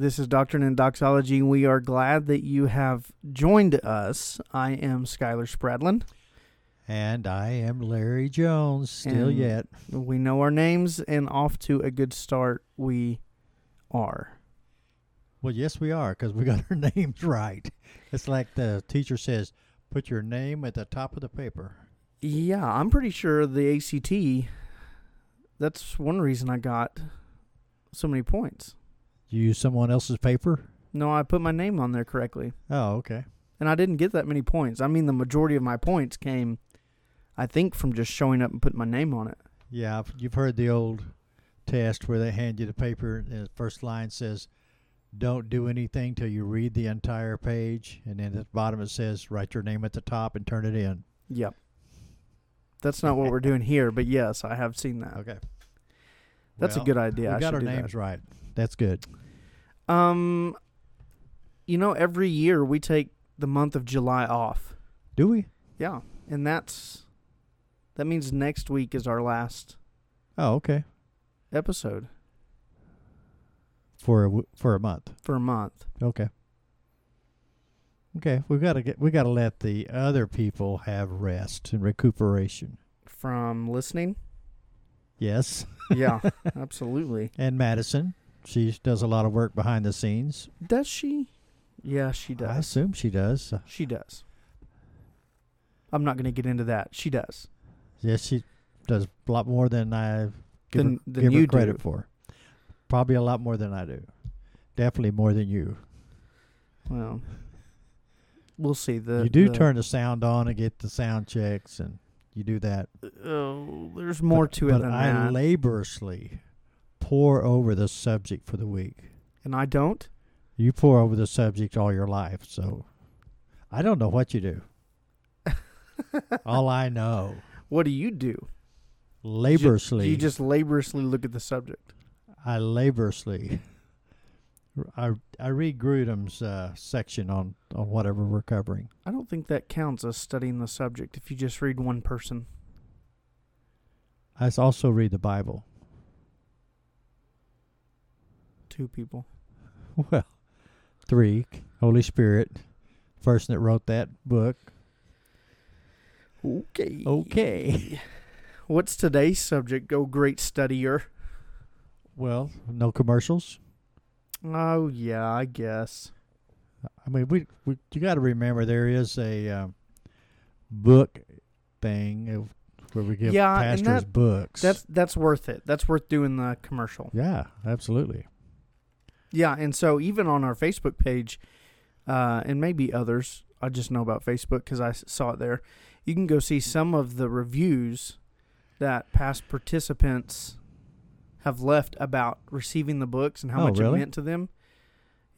This is Doctrine and Doxology. We are glad that you have joined us. I am Skylar Spradlin. And I am Larry Jones, still And- yet. We know our names, and off to a good start we are. Well, yes, we are, because we got our names right. It's like the teacher says, put your name at the top of the paper. Yeah, I'm pretty sure the ACT, that's one reason I got so many points. You use someone else's paper? No, I put my name on there correctly. Oh, okay. And I didn't get that many points. I mean, the majority of my points came, I think, from just showing up and putting my name on it. Yeah, you've heard the old test where they hand you the paper and the first line says, don't do anything till you read the entire page. And then at the bottom it says, write your name at the top and turn it in. Yep. That's not what we're doing here, but yes, I have seen that. Okay. That's a good idea. we got our do that. names right. That's good. Um, you know, every year we take the month of July off. Do we? Yeah, and that's that means next week is our last Oh, okay. episode For a, w- for a month. for a month. Okay. Okay, we got to get we got to let the other people have rest and recuperation. From listening, Yes. yeah, absolutely. And Madison, she does a lot of work behind the scenes. Does she? Yeah, she does. I assume she does. Uh, She does. I'm not going to get into that. She does. Yes, she does a lot more than I give, Than- her, than give you her credit do. for. Probably a lot more than I do. Definitely more than you. Well, we'll see. The you do the- turn the sound on and get the sound checks, and you do that. Oh, there's more But- to it but than I that. laboriously pore over the subject for the week. and I don't. You pore over the subject all your life, so I don't know what you do. all I know, What do you do? laboriously, Do You just laboriously look at the subject. I laboriously, I I read Grudem's uh, section on on whatever we're covering. I don't think that counts as studying the subject if you just read one person. I also read the Bible. Two people. Well, three Holy Spirit, person that wrote that book. Okay. Okay. What's today's subject, oh great studier? Well, no commercials. Oh yeah, I guess. I mean, we, we you got to remember there is a um, book thing of where we give Yeah, and pastors that- books. That's that's worth it. That's worth doing the commercial. yeah, absolutely. Yeah, and so even on our Facebook page, uh, and maybe others, I just know about Facebook because I saw it there. You can go see some of the reviews that past participants have left about receiving the books and how Oh, much really? it meant to them.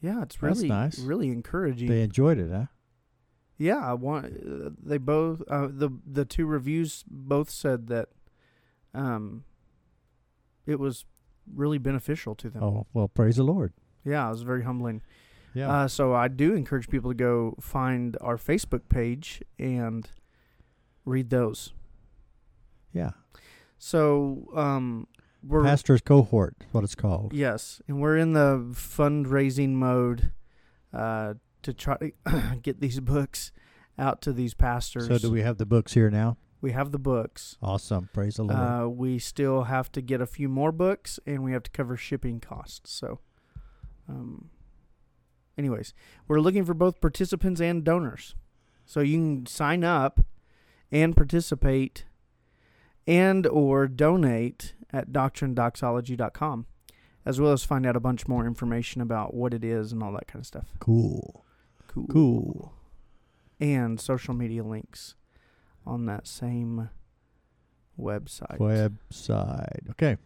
Yeah, it's really nice. really encouraging. They enjoyed it, huh? yeah, I want they both uh, the the two reviews both said that um it was really beneficial to them. Oh well, praise the Lord. Yeah, it was very humbling. Yeah, Uh, so I do encourage people to go find our Facebook page and read those. yeah. So um, we're Pastor's cohort, is what it's called. yes, and we're in the fundraising mode uh, to try to get these books out to these pastors. So do we have the books here now? We have the books. Awesome, praise the Lord. Uh, we still have to get a few more books, and we have to cover shipping costs. So, um, anyways, we're looking for both participants and donors. So you can sign up and participate and or donate at doctrinedoxology.com as well as find out a bunch more information about what it is and all that kind of stuff. cool, Cool. cool. And social media links on that same website. Website. Okay.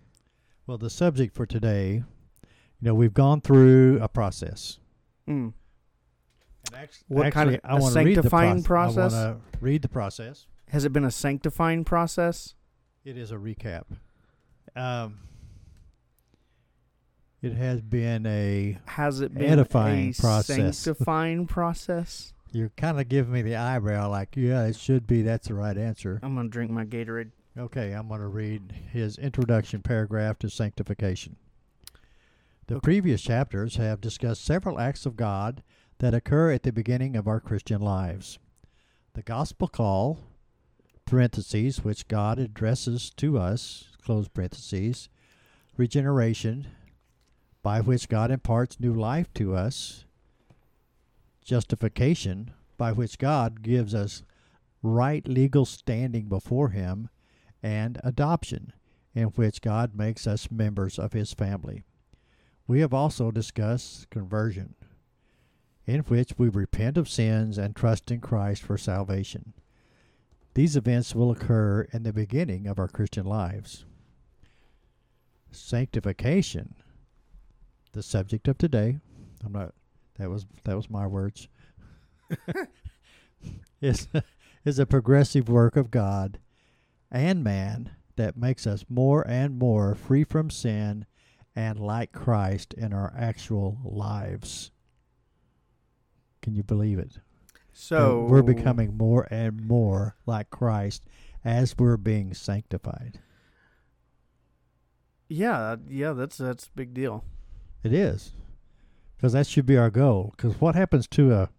Well, the subject for today, you know, we've gone through a process. Mm. And actually, What kind of- actually, I a want read the sanctifying proce- process? I want to read the process. Has it been a sanctifying process? It is a recap. Um, it has been a. Has it been Edifying a process. sanctifying process? You're kind of giving me the eyebrow, like, yeah, it should be. That's the right answer. I'm gonna drink my Gatorade. Okay, I'm going to read his introduction paragraph to sanctification. The previous chapters have discussed several acts of God that occur at the beginning of our Christian lives. The gospel call, parentheses, which God addresses to us, close parentheses, regeneration, by which God imparts new life to us, justification, by which God gives us right legal standing before Him, and adoption, in which God makes us members of His family. We have also discussed conversion, in which we repent of sins and trust in Christ for salvation. These events will occur in the beginning of our Christian lives. Sanctification, the subject of today. I'm not. That was that was my words. is is a progressive work of God and man that makes us more and more free from sin and like Christ in our actual lives. Can you believe it? So we're becoming more and more like Christ as we're being sanctified. Yeah, yeah, that's that's a big deal. It is. Because that should be our goal. Because what happens to a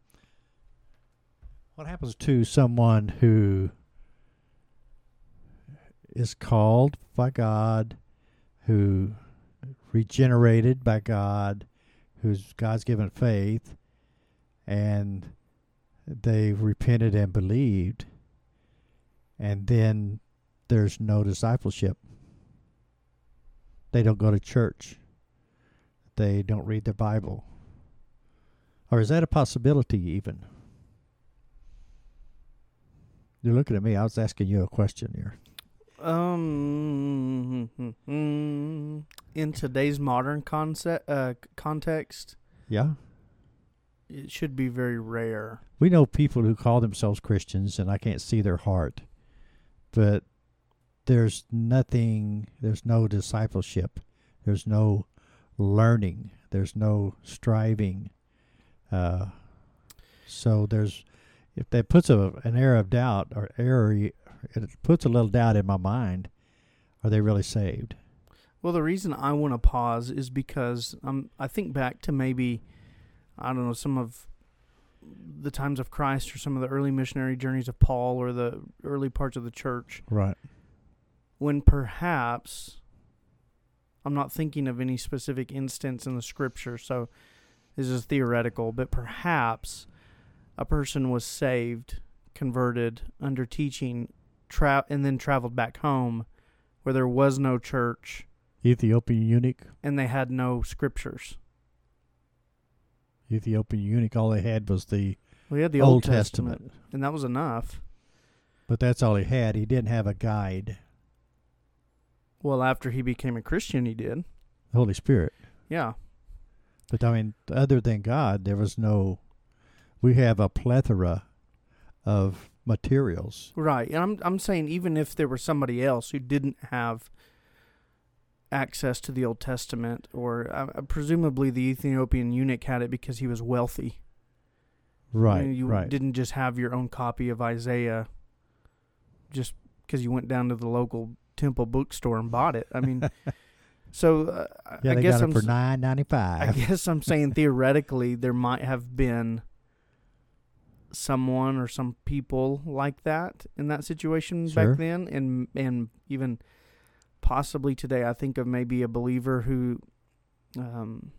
what happens to someone who is called by God, who regenerated by God, who's God's given faith, and they repented and believed, and then there's no discipleship. They don't go to church. They don't read the Bible. Or is that a possibility even? You're looking at me. I was asking you a question here. Um, in today's modern concept uh, context, Yeah. it should be very rare. We know people who call themselves Christians, and I can't see their heart. But there's nothing, there's no discipleship, there's no learning, there's no striving. Uh, so there's, if that puts a, an air of doubt or error, it puts a little doubt in my mind. Are they really saved? Well, the reason I want to pause is because um, I think back to maybe, I don't know, some of the times of Christ or some of the early missionary journeys of Paul or the early parts of the church Right. when perhaps I'm not thinking of any specific instance in the scripture, so this is theoretical, but perhaps a person was saved, converted under teaching, tra- and then traveled back home where there was no church Ethiopian eunuch. and they had no scriptures. Ethiopian eunuch. All they had was the We had the Old, Old, Testament. Testament, and that was enough. but that's all he had. He didn't have a guide. Well, after he became a Christian, he did. The Holy Spirit. Yeah. But I mean, other than God, there was no. We have a plethora of materials. Right. And I'm I'm saying even if there were somebody else who didn't have access to the Old Testament or uh, presumably the Ethiopian eunuch had it because he was wealthy. Right. mean, you right. didn't just have your own copy of Isaiah just because you went down to the local temple bookstore and bought it. I mean, so uh, I- yeah, I they guess got I'm it for nine ninety I guess I'm saying theoretically there might have been someone or some people like that in that situation Sure. back then and and even possibly today I think of maybe a believer who um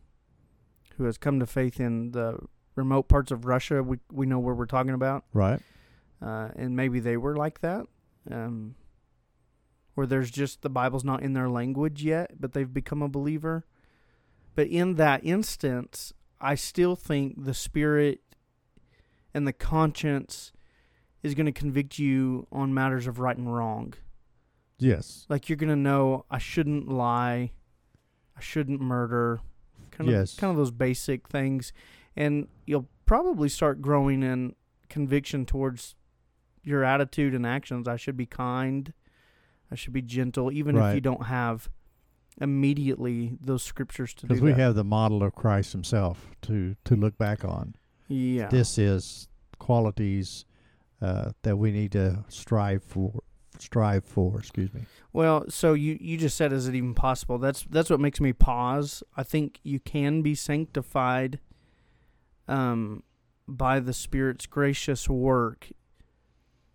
who has come to faith in the remote parts of Russia we we know where we're talking about. Right. uh and maybe they were like that um where there's just the Bible's not in their language yet but they've become a believer. But in that instance I still think the spirit and the conscience is going to convict you on matters of right and wrong Yes. like you're going to know I shouldn't lie I shouldn't murder kind of Yes. kind of those basic things and you'll probably start growing in conviction towards your attitude and actions I should be kind I should be gentle even if you don't have immediately those scriptures to do Because we that. have the model of Christ Himself to to look back on. yeah This is qualities uh, that we need to strive for strive for. Excuse me. Well, so you you just said, is it even possible? That's that's what makes me pause. I think you can be sanctified, um, by the Spirit's gracious work,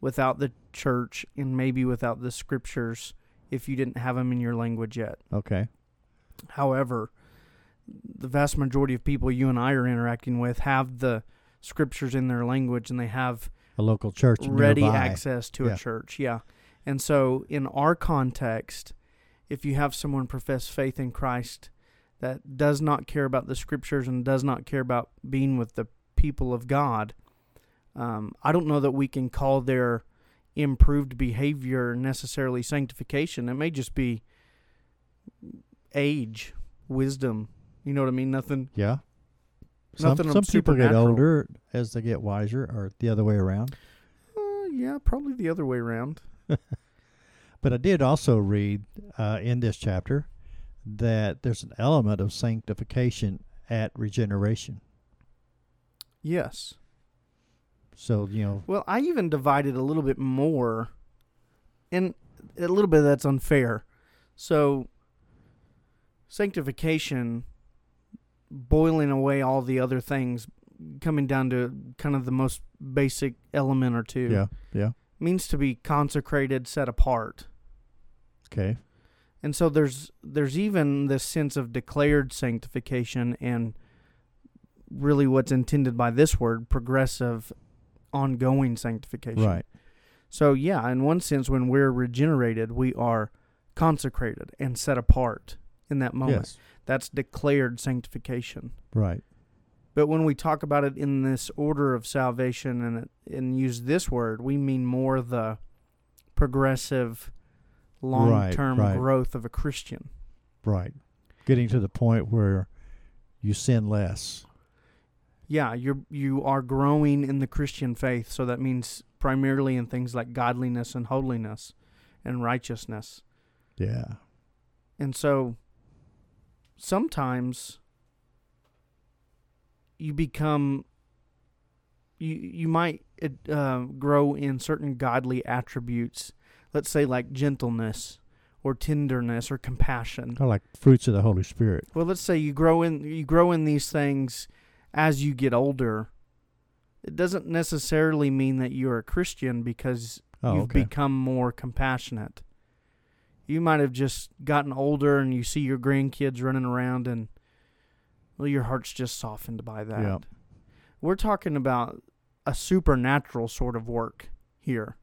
without the church and maybe without the scriptures, if you didn't have them in your language yet. Okay. However, the vast majority of people you and I are interacting with have the scriptures in their language, and they have A local church ready nearby. access to Yeah. a church. Yeah. And so in our context, if you have someone profess faith in Christ that does not care about the scriptures and does not care about being with the people of God, um, I don't know that we can call their improved behavior necessarily sanctification. It may just be age, wisdom. You know what I mean? Nothing. Yeah. Some, Nothing some people get older as they get wiser, or the other way around. Uh, yeah, probably the other way around. But I did also read uh, in this chapter that there's an element of sanctification at regeneration. Yes. So you know, Well, I even divided a little bit more, and a little bit of that's unfair. So, sanctification, boiling away all the other things, coming down to kind of the most basic element or two, yeah, yeah, means to be consecrated, set apart. okay, And so there's there's even this sense of declared sanctification and really what's intended by this word progressive ongoing sanctification. right, So yeah, in one sense when we're regenerated, we are consecrated and set apart in that moment. yes, That's declared sanctification. right, But when we talk about it in this order of salvation and and use this word, we mean more the progressive long-term right. growth of a Christian. right. Getting to the point where you sin less. Yeah, you're you are growing in the Christian faith, so that means primarily in things like godliness and holiness and righteousness. Yeah, And so sometimes you become you you might uh, grow in certain godly attributes, let's say like gentleness or tenderness or compassion. or like fruits of the Holy Spirit. Well, let's say you grow in you grow in these things as you get older. It doesn't necessarily mean that you're a Christian because Oh, you've okay. become more compassionate. You might have just gotten older and you see your grandkids running around and well your heart's just softened by that. Yeah. We're talking about a supernatural sort of work here.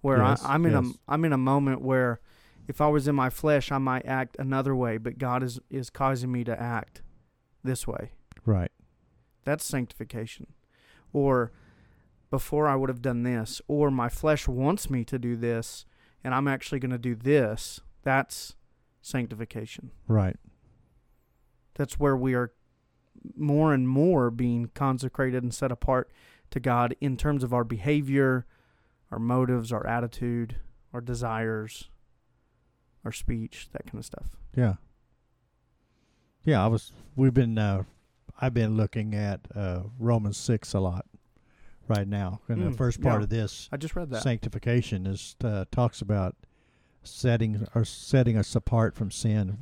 Where Yes, I, I'm in yes. a I'm in a moment where if I was in my flesh I might act another way, but God is, is causing me to act this way. Right. That's sanctification. Or before I would have done this, or my flesh wants me to do this, and I'm actually going to do this. That's sanctification. Right. That's where we are more and more being consecrated and set apart to God in terms of our behavior, our motives, our attitude, our desires, our speech, that kind of stuff. Yeah. Yeah, I was. We've been. Uh, I've been looking at uh, Romans six a lot right now. And the Mm, first part yeah. of this I just read that. sanctification is uh, talks about setting or setting us apart from sin,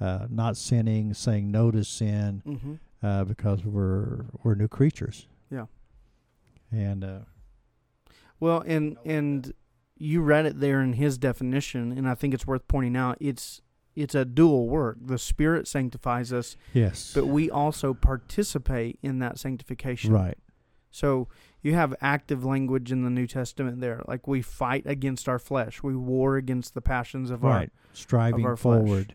uh, not sinning, saying no to sin, mm-hmm. uh, because we're we're new creatures. Yeah. And uh, Well, and and you read it there in his definition, and I think it's worth pointing out. It's it's a dual work. The Spirit sanctifies us, yes, but we also participate in that sanctification. right, So you have active language in the New Testament there, like we fight against our flesh, we war against the passions of right, striving our flesh.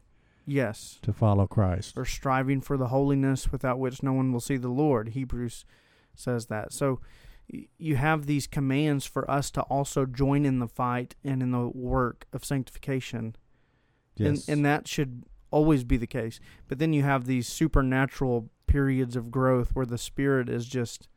Yes, to follow Christ. or striving for the holiness without which no one will see the Lord. Hebrews says that. So you have these commands for us to also join in the fight and in the work of sanctification. Yes, And, and that should always be the case. But then you have these supernatural periods of growth where the Spirit is just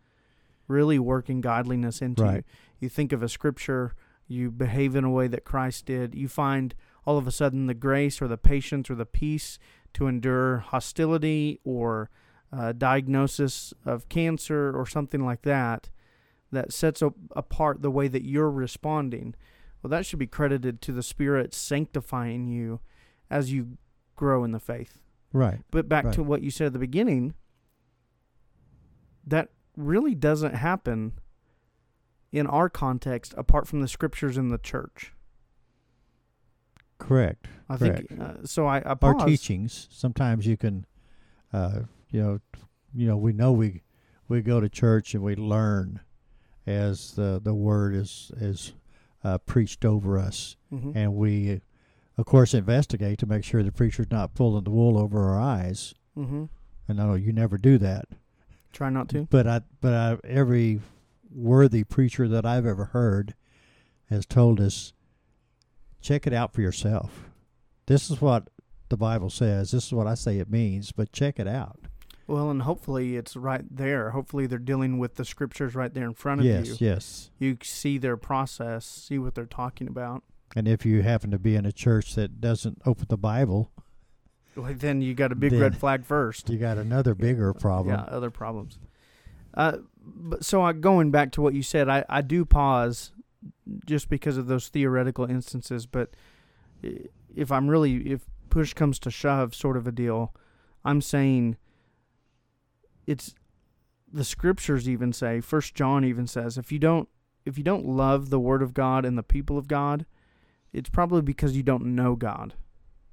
really working godliness into you. You think of a scripture, you behave in a way that Christ did, you find all of a sudden the grace or the patience or the peace to endure hostility or uh, diagnosis of cancer or something like that that sets a- apart the way that you're responding. Well, that should be credited to the Spirit sanctifying you as you grow in the faith. Right. But back Right. to what you said at the beginning, that really doesn't happen in our context apart from the scriptures in the church. Correct. I Correct. think uh, so. I, I Our teachings. Sometimes you can, uh, you know, you know, we know we we go to church and we learn as the the word is is uh, preached over us, Mhm. and we, of course, investigate to make sure the preacher's not pulling the wool over our eyes. Mhm. And no, you never do that. Try not to. But I, but I, every worthy preacher that I've ever heard has told us, check it out for yourself. This is what the Bible says. This is what I say it means. But check it out. Well, and hopefully it's right there. Hopefully they're dealing with the scriptures right there in front of yes, you. yes. yes. You see their process, see what they're talking about. And if you happen to be in a church that doesn't open the Bible, Well, then you got a big red flag first. you got another bigger problem. Yeah, other problems. Uh, but so I, going back to what you said, I, I do pause just because of those theoretical instances. But if I'm really, if push comes to shove, sort of a deal, I'm saying it's the scriptures even say. First John even says if you don't if you don't love the Word of God and the people of God, it's probably because you don't know God.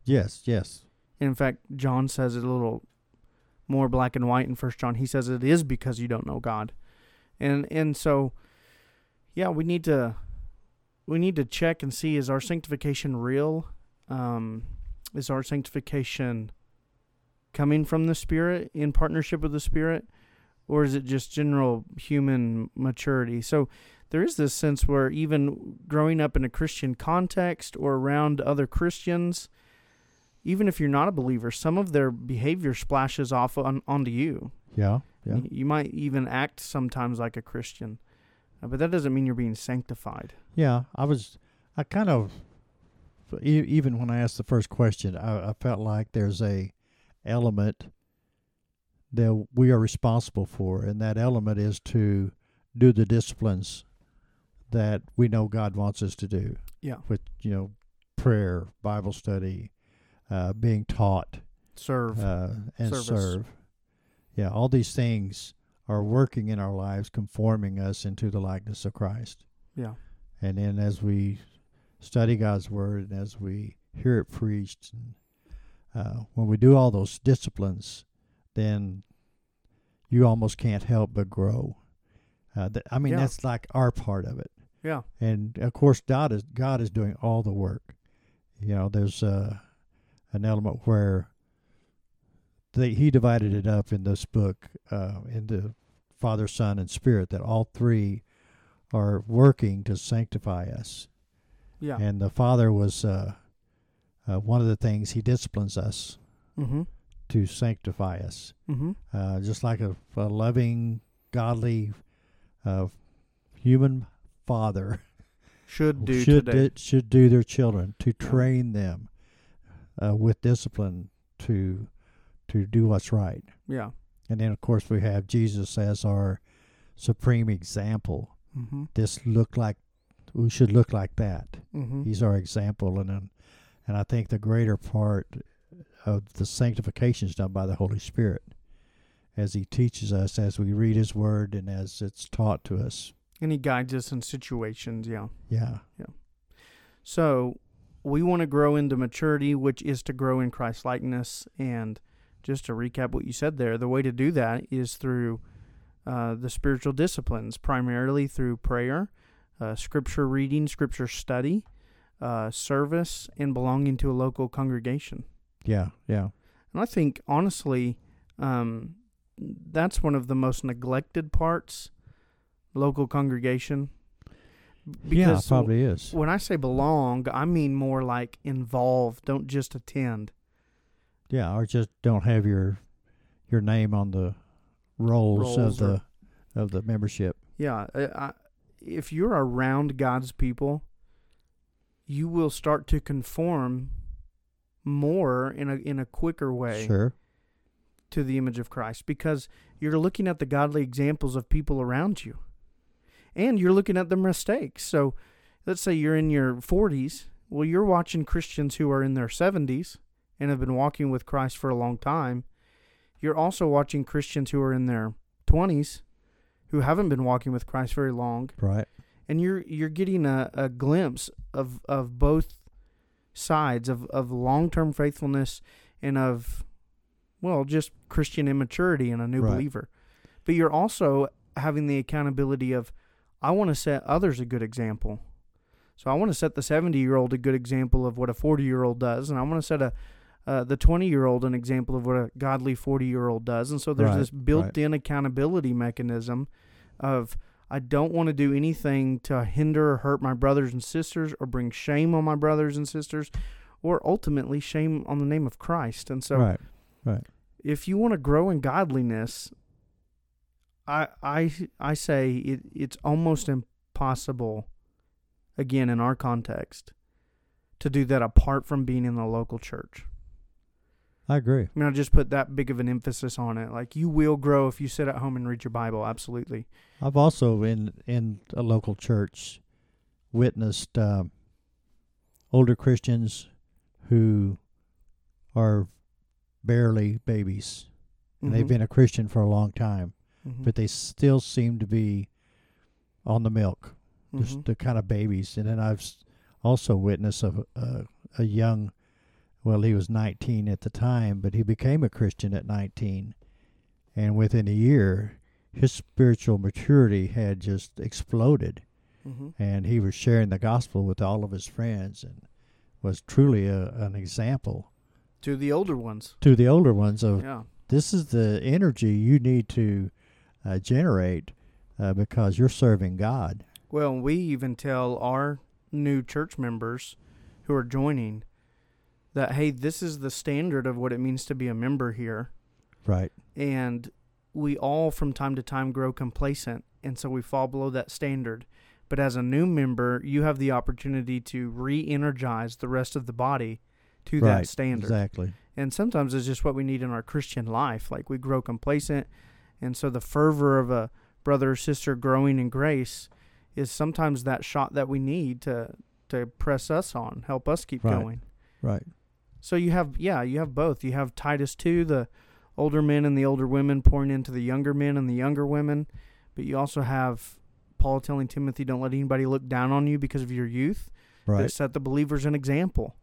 Yes, yes. In fact, John says it a little more black and white in First John. He says it is because you don't know God, and and so, yeah, we need to we need to check and see is our sanctification real? Um, is our sanctification coming from the Spirit in partnership with the Spirit, or is it just general human maturity? So there is this sense where even growing up in a Christian context or around other Christians even if you're not a believer, some of their behavior splashes off on, onto you. Yeah, yeah. You might even act sometimes like a Christian, uh, but that doesn't mean you're being sanctified. Yeah, I was. I kind of, e- even when I asked the first question, I, I felt like there's a element that we are responsible for, and that element is to do the disciplines that we know God wants us to do. Yeah. with you know, prayer, Bible study, uh, being taught, Serve. uh, and Service. serve. Yeah, all these things are working in our lives, conforming us into the likeness of Christ. yeah. And then as we study God's word and as we hear it preached, and, uh, when we do all those disciplines, then you almost can't help but grow. Uh, th- I mean, Yeah. that's like our part of it. Yeah. And of course, God is God is doing all the work. You know, there's uh, an element where they, He divided it up in this book uh, into Father, Son, and Spirit. That all three are working to sanctify us. Yeah. And the Father was uh, uh, one of the things He disciplines us mm-hmm. to sanctify us, Mm-hmm. uh, just like a, a loving, godly, uh, human father Should do should should do their children to train them uh, with discipline to to do what's right. yeah. And then of course we have Jesus as our supreme example. Mm-hmm. This look like we should look like that. Mm-hmm. He's our example, and then- and I think the greater part of the sanctification is done by the Holy Spirit, as He teaches us, as we read His Word, and as it's taught to us. And he guides us in situations. Yeah. Yeah, Yeah. So we want to grow into maturity, which is to grow in Christ likeness. And just to recap what you said there, the way to do that is through uh, the spiritual disciplines, primarily through prayer, uh, scripture reading, scripture study, uh, service, and belonging to a local congregation. yeah, yeah, And I think, honestly, um, that's one of the most neglected parts local congregation. yeah. Probably is. When I say belong, I mean more like involved. Don't just attend. Yeah, or just don't have your your name on the rolls, Rolls of or- the of the membership. Yeah, I, I, if you're around God's people, you will start to conform more in a in a quicker way Sure. to the image of Christ because you're looking at the godly examples of people around you. And you're looking at their mistakes. So let's say you're in your 40s. Well, you're watching Christians who are in their 70s and have been walking with Christ for a long time. You're also watching Christians who are in their 20s who haven't been walking with Christ very long. Right. And you're you're getting a, a glimpse of, of both sides of, of long term faithfulness and of well, just Christian immaturity in a new Right. believer. But you're also having the accountability of I want to set others a good example. So I want to set the 70 year old a good example of what a 40 year old does, and I want to set a uh, the 20 year old an example of what a godly 40 year old does. And so there's Right, this built in accountability mechanism of I don't want to do anything to hinder or hurt my brothers and sisters or bring shame on my brothers and sisters or ultimately shame on the name of Christ. And so right. Right. if you want to grow in godliness, I I I say it, it's almost impossible again in our context to do that apart from being in the local church. I agree. I mean, I just put that big of an emphasis on it. Like you will grow if you sit at home and read your Bible. Absolutely. I've also in in a local church witnessed um, older Christians who are barely babies, and they've Mhm. been a Christian for a long time, Mhm. but they still seem to be on the milk, just Mhm. the kind of babies. And then I've also witnessed a, a a young, well, he was 19 at the time, but he became a Christian at 19, and within a year, his spiritual maturity had just exploded Mhm. and he was sharing the gospel with all of his friends and was truly a, an example to the older ones. to the older ones of Yeah. this is the energy you need to uh, generate uh, because you're serving God. Well, we even tell our new church members who are joining that hey, this is the standard of what it means to be a member here. Right. and we all from time to time grow complacent and so we fall below that standard but as a new member you have the opportunity to re-energize the rest of the body to right. that standard Exactly. and sometimes it's just what we need in our christian life like we grow complacent and so the fervor of a brother or sister growing in grace is sometimes that shot that we need to to press us on help us keep Right. going Right. So you have yeah, you have both. You have Titus 2, the older men and the older women pouring into the younger men and the younger women, but you also have Paul telling Timothy don't let anybody look down on you because of your youth. That Right. set the believers an example.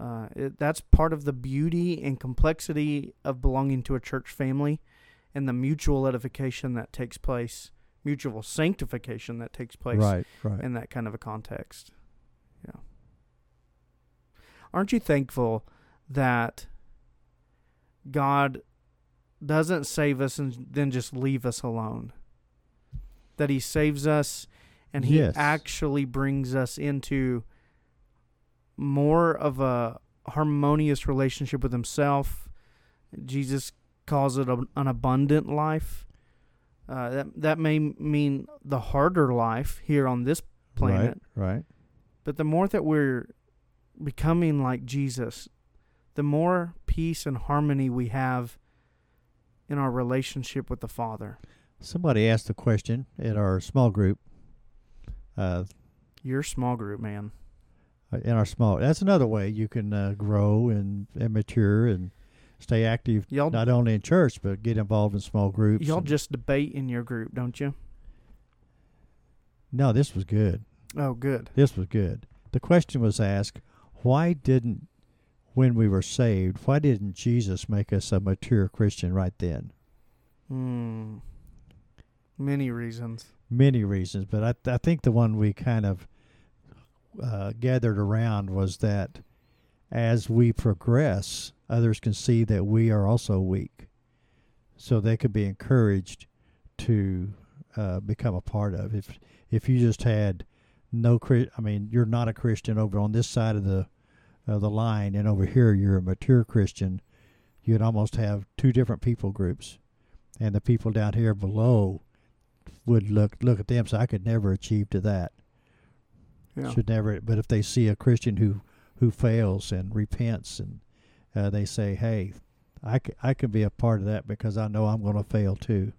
Uh, it, that's part of the beauty and complexity of belonging to a church family and the mutual edification that takes place, mutual sanctification that takes place Right. Right. in that kind of a context. Yeah. Aren't you thankful that God doesn't save us and then just leave us alone? That He saves us and He Yes. actually brings us into more of a harmonious relationship with Himself. Jesus calls it a, an abundant life. Uh, that that may mean the harder life here on this planet, Right. Right. but the more that we're becoming like Jesus, the more peace and harmony we have in our relationship with the Father. Somebody asked a question at our small group. Uh, Your small group, man. in our small, that's another way you can uh, grow and, and mature and stay active, Y'all not only in church but get involved in small groups. y'all just debate in your group, don't you? no, this was good. Oh, good. This was good. The question was asked, why didn't, when we were saved, why didn't Jesus make us a mature Christian right then? Hmm. Many reasons. Many reasons, but I, I think the one we kind of uh, gathered around was that as we progress, others can see that we are also weak. So they could be encouraged to uh, become a part of. If if you just had no, I mean, you're not a Christian over on this side of the of the line, and over here you're a mature Christian. You'd almost have two different people groups, and the people down here below would look look at them. So I could never achieve to that. Yeah. Should never. But if they see a Christian who who fails and repents, and uh, they say, "Hey, I, c- I can be a part of that because I know I'm going to fail too."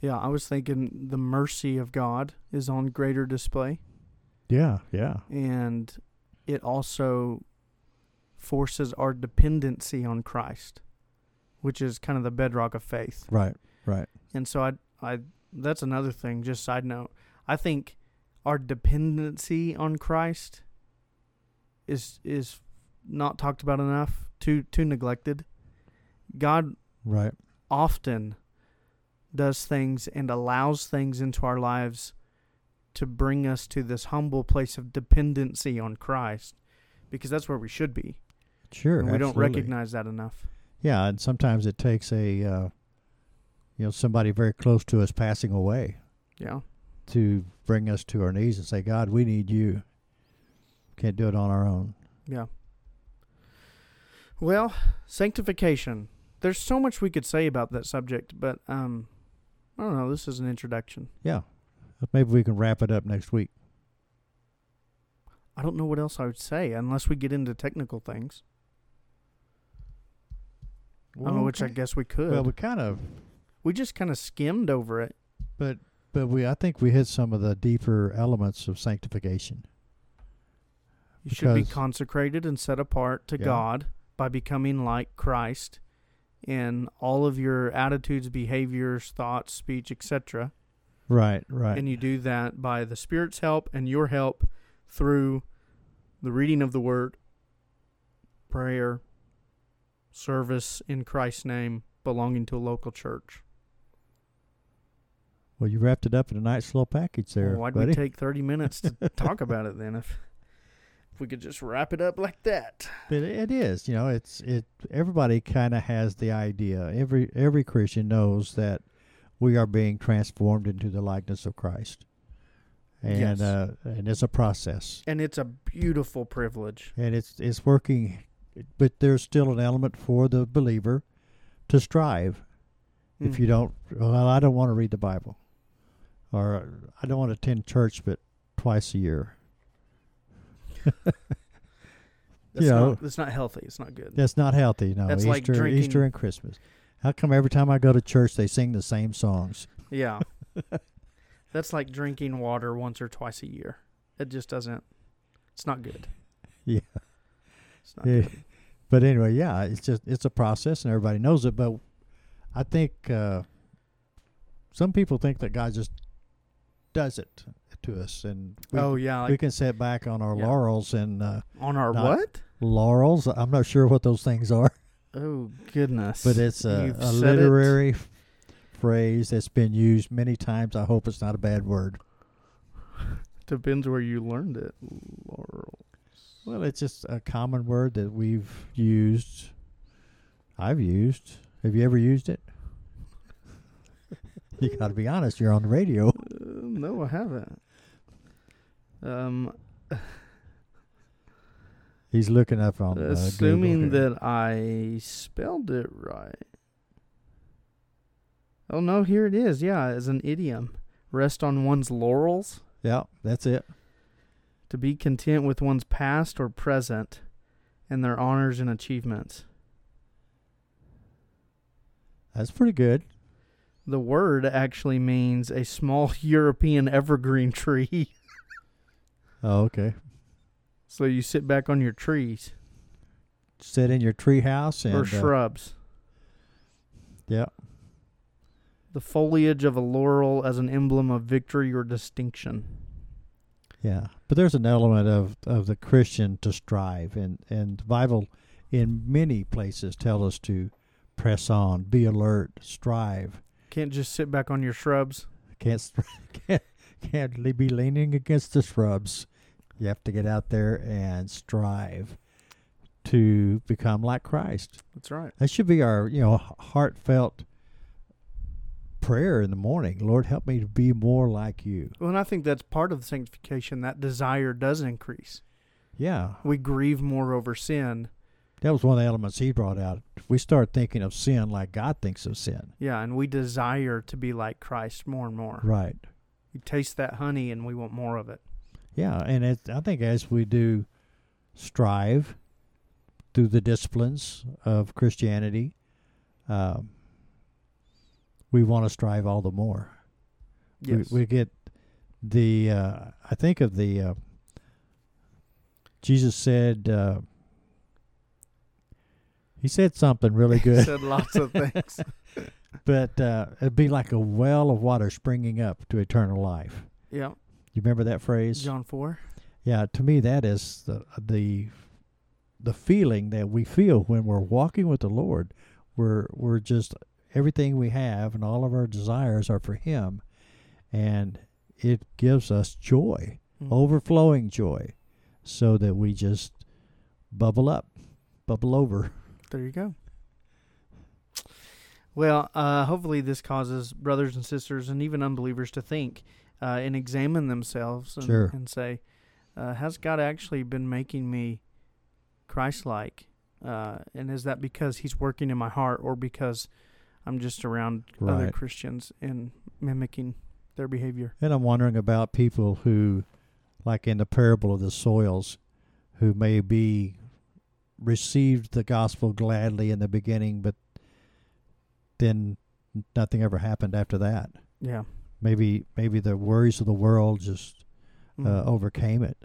Yeah, I was thinking the mercy of God is on greater display. Yeah, yeah. and it also forces our dependency on Christ, which is kind of the bedrock of faith. Right, right. And so I I that's another thing, just side note. I think our dependency on Christ is is not talked about enough, too too neglected. God Right. often does things and allows things into our lives to bring us to this humble place of dependency on Christ because that's where we should be. Sure. we don't recognize that enough. Yeah, and sometimes it takes a uh, you know somebody very close to us passing away Yeah. to bring us to our knees and say, "God, we need you. Can't do it on our own." Yeah. Well, sanctification. There's so much we could say about that subject, but um I don't know, this is an introduction. Yeah. Maybe we can wrap it up next week. I don't know what else I would say unless we get into technical things. Don't know, which I guess we could. Well, we kind of, we just kind of skimmed over it. but but we I think we hit some of the deeper elements of sanctification. You should be consecrated and set apart to Yeah. God by becoming like Christ in all of your attitudes, behaviors, thoughts, speech, etc. Right, right. And you do that by the Spirit's help and your help through the reading of the Word, prayer, service in Christ's name, belonging to a local church. well, you wrapped it up in a nice little package there, Well, why'd buddy. we take 30 minutes to talk about it then if, if we could just wrap it up like that? But it is, you know, it's it. Everybody kind of has the idea. Every every Christian knows that we are being transformed into the likeness of Christ, and Yes. uh, and it's a process, And it's a beautiful privilege. and it's it's working. But there's still an element for the believer to strive. If you Mhm. don't, well, I don't want to read the Bible, or I don't want to attend church, but twice a year. That's, you know, not, that's not healthy. It's not good. That's not healthy. No, That's like Easter, drinking- Easter and Christmas. How come every time I go to church they sing the same songs? Yeah. That's like drinking water once or twice a year. It just doesn't. It's not good. Yeah. It's not Yeah. good. But anyway, yeah, it's just it's a process and everybody knows it. But I think uh, some people think that God just does it to us, and we, oh yeah, we can sit back on our Yeah. laurels and uh, on our what? laurels. I'm not sure what those things are, Oh goodness. but it's a, a said it. literary phrase that's been used many times. I hope it's not a bad word. Depends where you learned it. Laurel. Well, it's just a common word that we've used. I've used. Have you ever used it? you got to be honest. You're on the radio. Uh, no, I haven't. Um, He's looking up on. Uh, assuming Google that I spelled it right. Oh no, here it is. Yeah, as an idiom, rest on one's laurels. Yeah, that's it. To be content with one's past or present and their honors and achievements. That's pretty good. The word actually means a small European evergreen tree. Oh, okay. so you sit back on your trees Sit in your treehouse and. or uh, shrubs. yeah. The foliage of a laurel as an emblem of victory or distinction. Yeah, but there's an element of, of the Christian to strive, and and the Bible, in many places, tell us to press on, be alert, strive. Can't just sit back on your shrubs. Can't can't can't be leaning against the shrubs. You have to get out there and strive to become like Christ. That's right. That should be our you know heartfelt prayer in the morning. Lord, help me to be more like you. Well, and I think that's part of the sanctification. That desire does increase. Yeah, We grieve more over sin. That was one of the elements he brought out. We start thinking of sin like God thinks of sin, Yeah, and we desire to be like Christ more and more. right? We taste that honey and we want more of it. Yeah, and it, I think as we do strive through the disciplines of Christianity, um, we want to strive all the more. Yes. We, we get the. Uh, I think of the uh, Jesus said, uh, he said something really He good, said lots of things. but uh, it'd be like a well of water springing up to eternal life. yeah. You remember that phrase? John 4. Yeah, to me that is the the the feeling that we feel when we're walking with the Lord. We're we're just everything we have and all of our desires are for him and it gives us joy, Mhm. overflowing joy, so that we just bubble up, bubble over. There you go. Well, uh, hopefully this causes brothers and sisters and even unbelievers to think uh, and examine themselves and, Sure. and say, uh, has God actually been making me Christ-like? Uh, and is that because He's working in my heart, or because I'm just around other Christians and mimicking their behavior? And I'm wondering about people who, like in the parable of the soils, who may be received the gospel gladly in the beginning, but then nothing ever happened after that. Yeah. Maybe maybe the worries of the world just uh, Mhm. overcame it,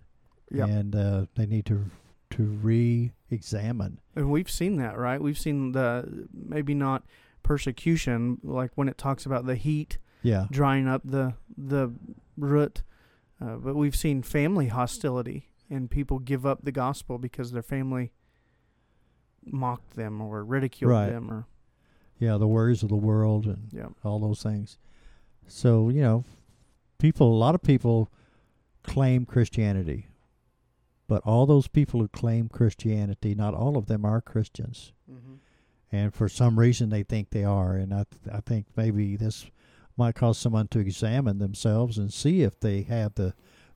Yep. and uh, they need to to re-examine. And we've seen that, right? We've seen the maybe not persecution, like when it talks about the heat Yeah, drying up the the root, uh, but we've seen family hostility and people give up the gospel because their family mocked them or ridiculed Right. them, or yeah, the worries of the world and yeah, all those things. So you know, people. A lot of people claim Christianity, but all those people who claim Christianity, not all of them are Christians, and for some reason they think they are. And I, th- I think maybe this might cause someone to examine themselves and see if they have the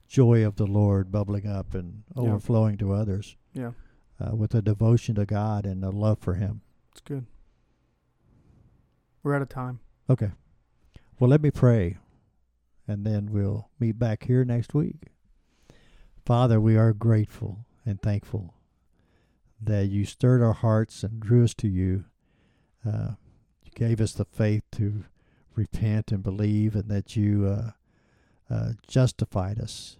joy of the Lord bubbling up and Yeah. overflowing to others yeah, uh, with a devotion to God and a love for Him. it's good. We're out of time. Okay. Well, let me pray, and then we'll meet back here next week. Father, we are grateful and thankful that you stirred our hearts and drew us to you. Uh, you gave us the faith to repent and believe, and that you uh, uh, justified us,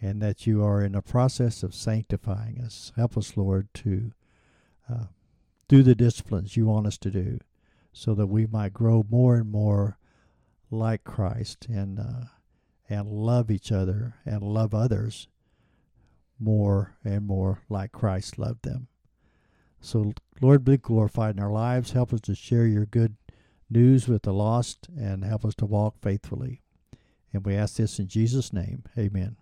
and that you are in the process of sanctifying us. Help us, Lord, to uh, do the disciplines you want us to do so that we might grow more and more like Christ and uh, and love each other and love others more and more like Christ loved them. So Lord, be glorified in our lives. Help us to share your good news with the lost and help us to walk faithfully. And we ask this in Jesus' name. Amen.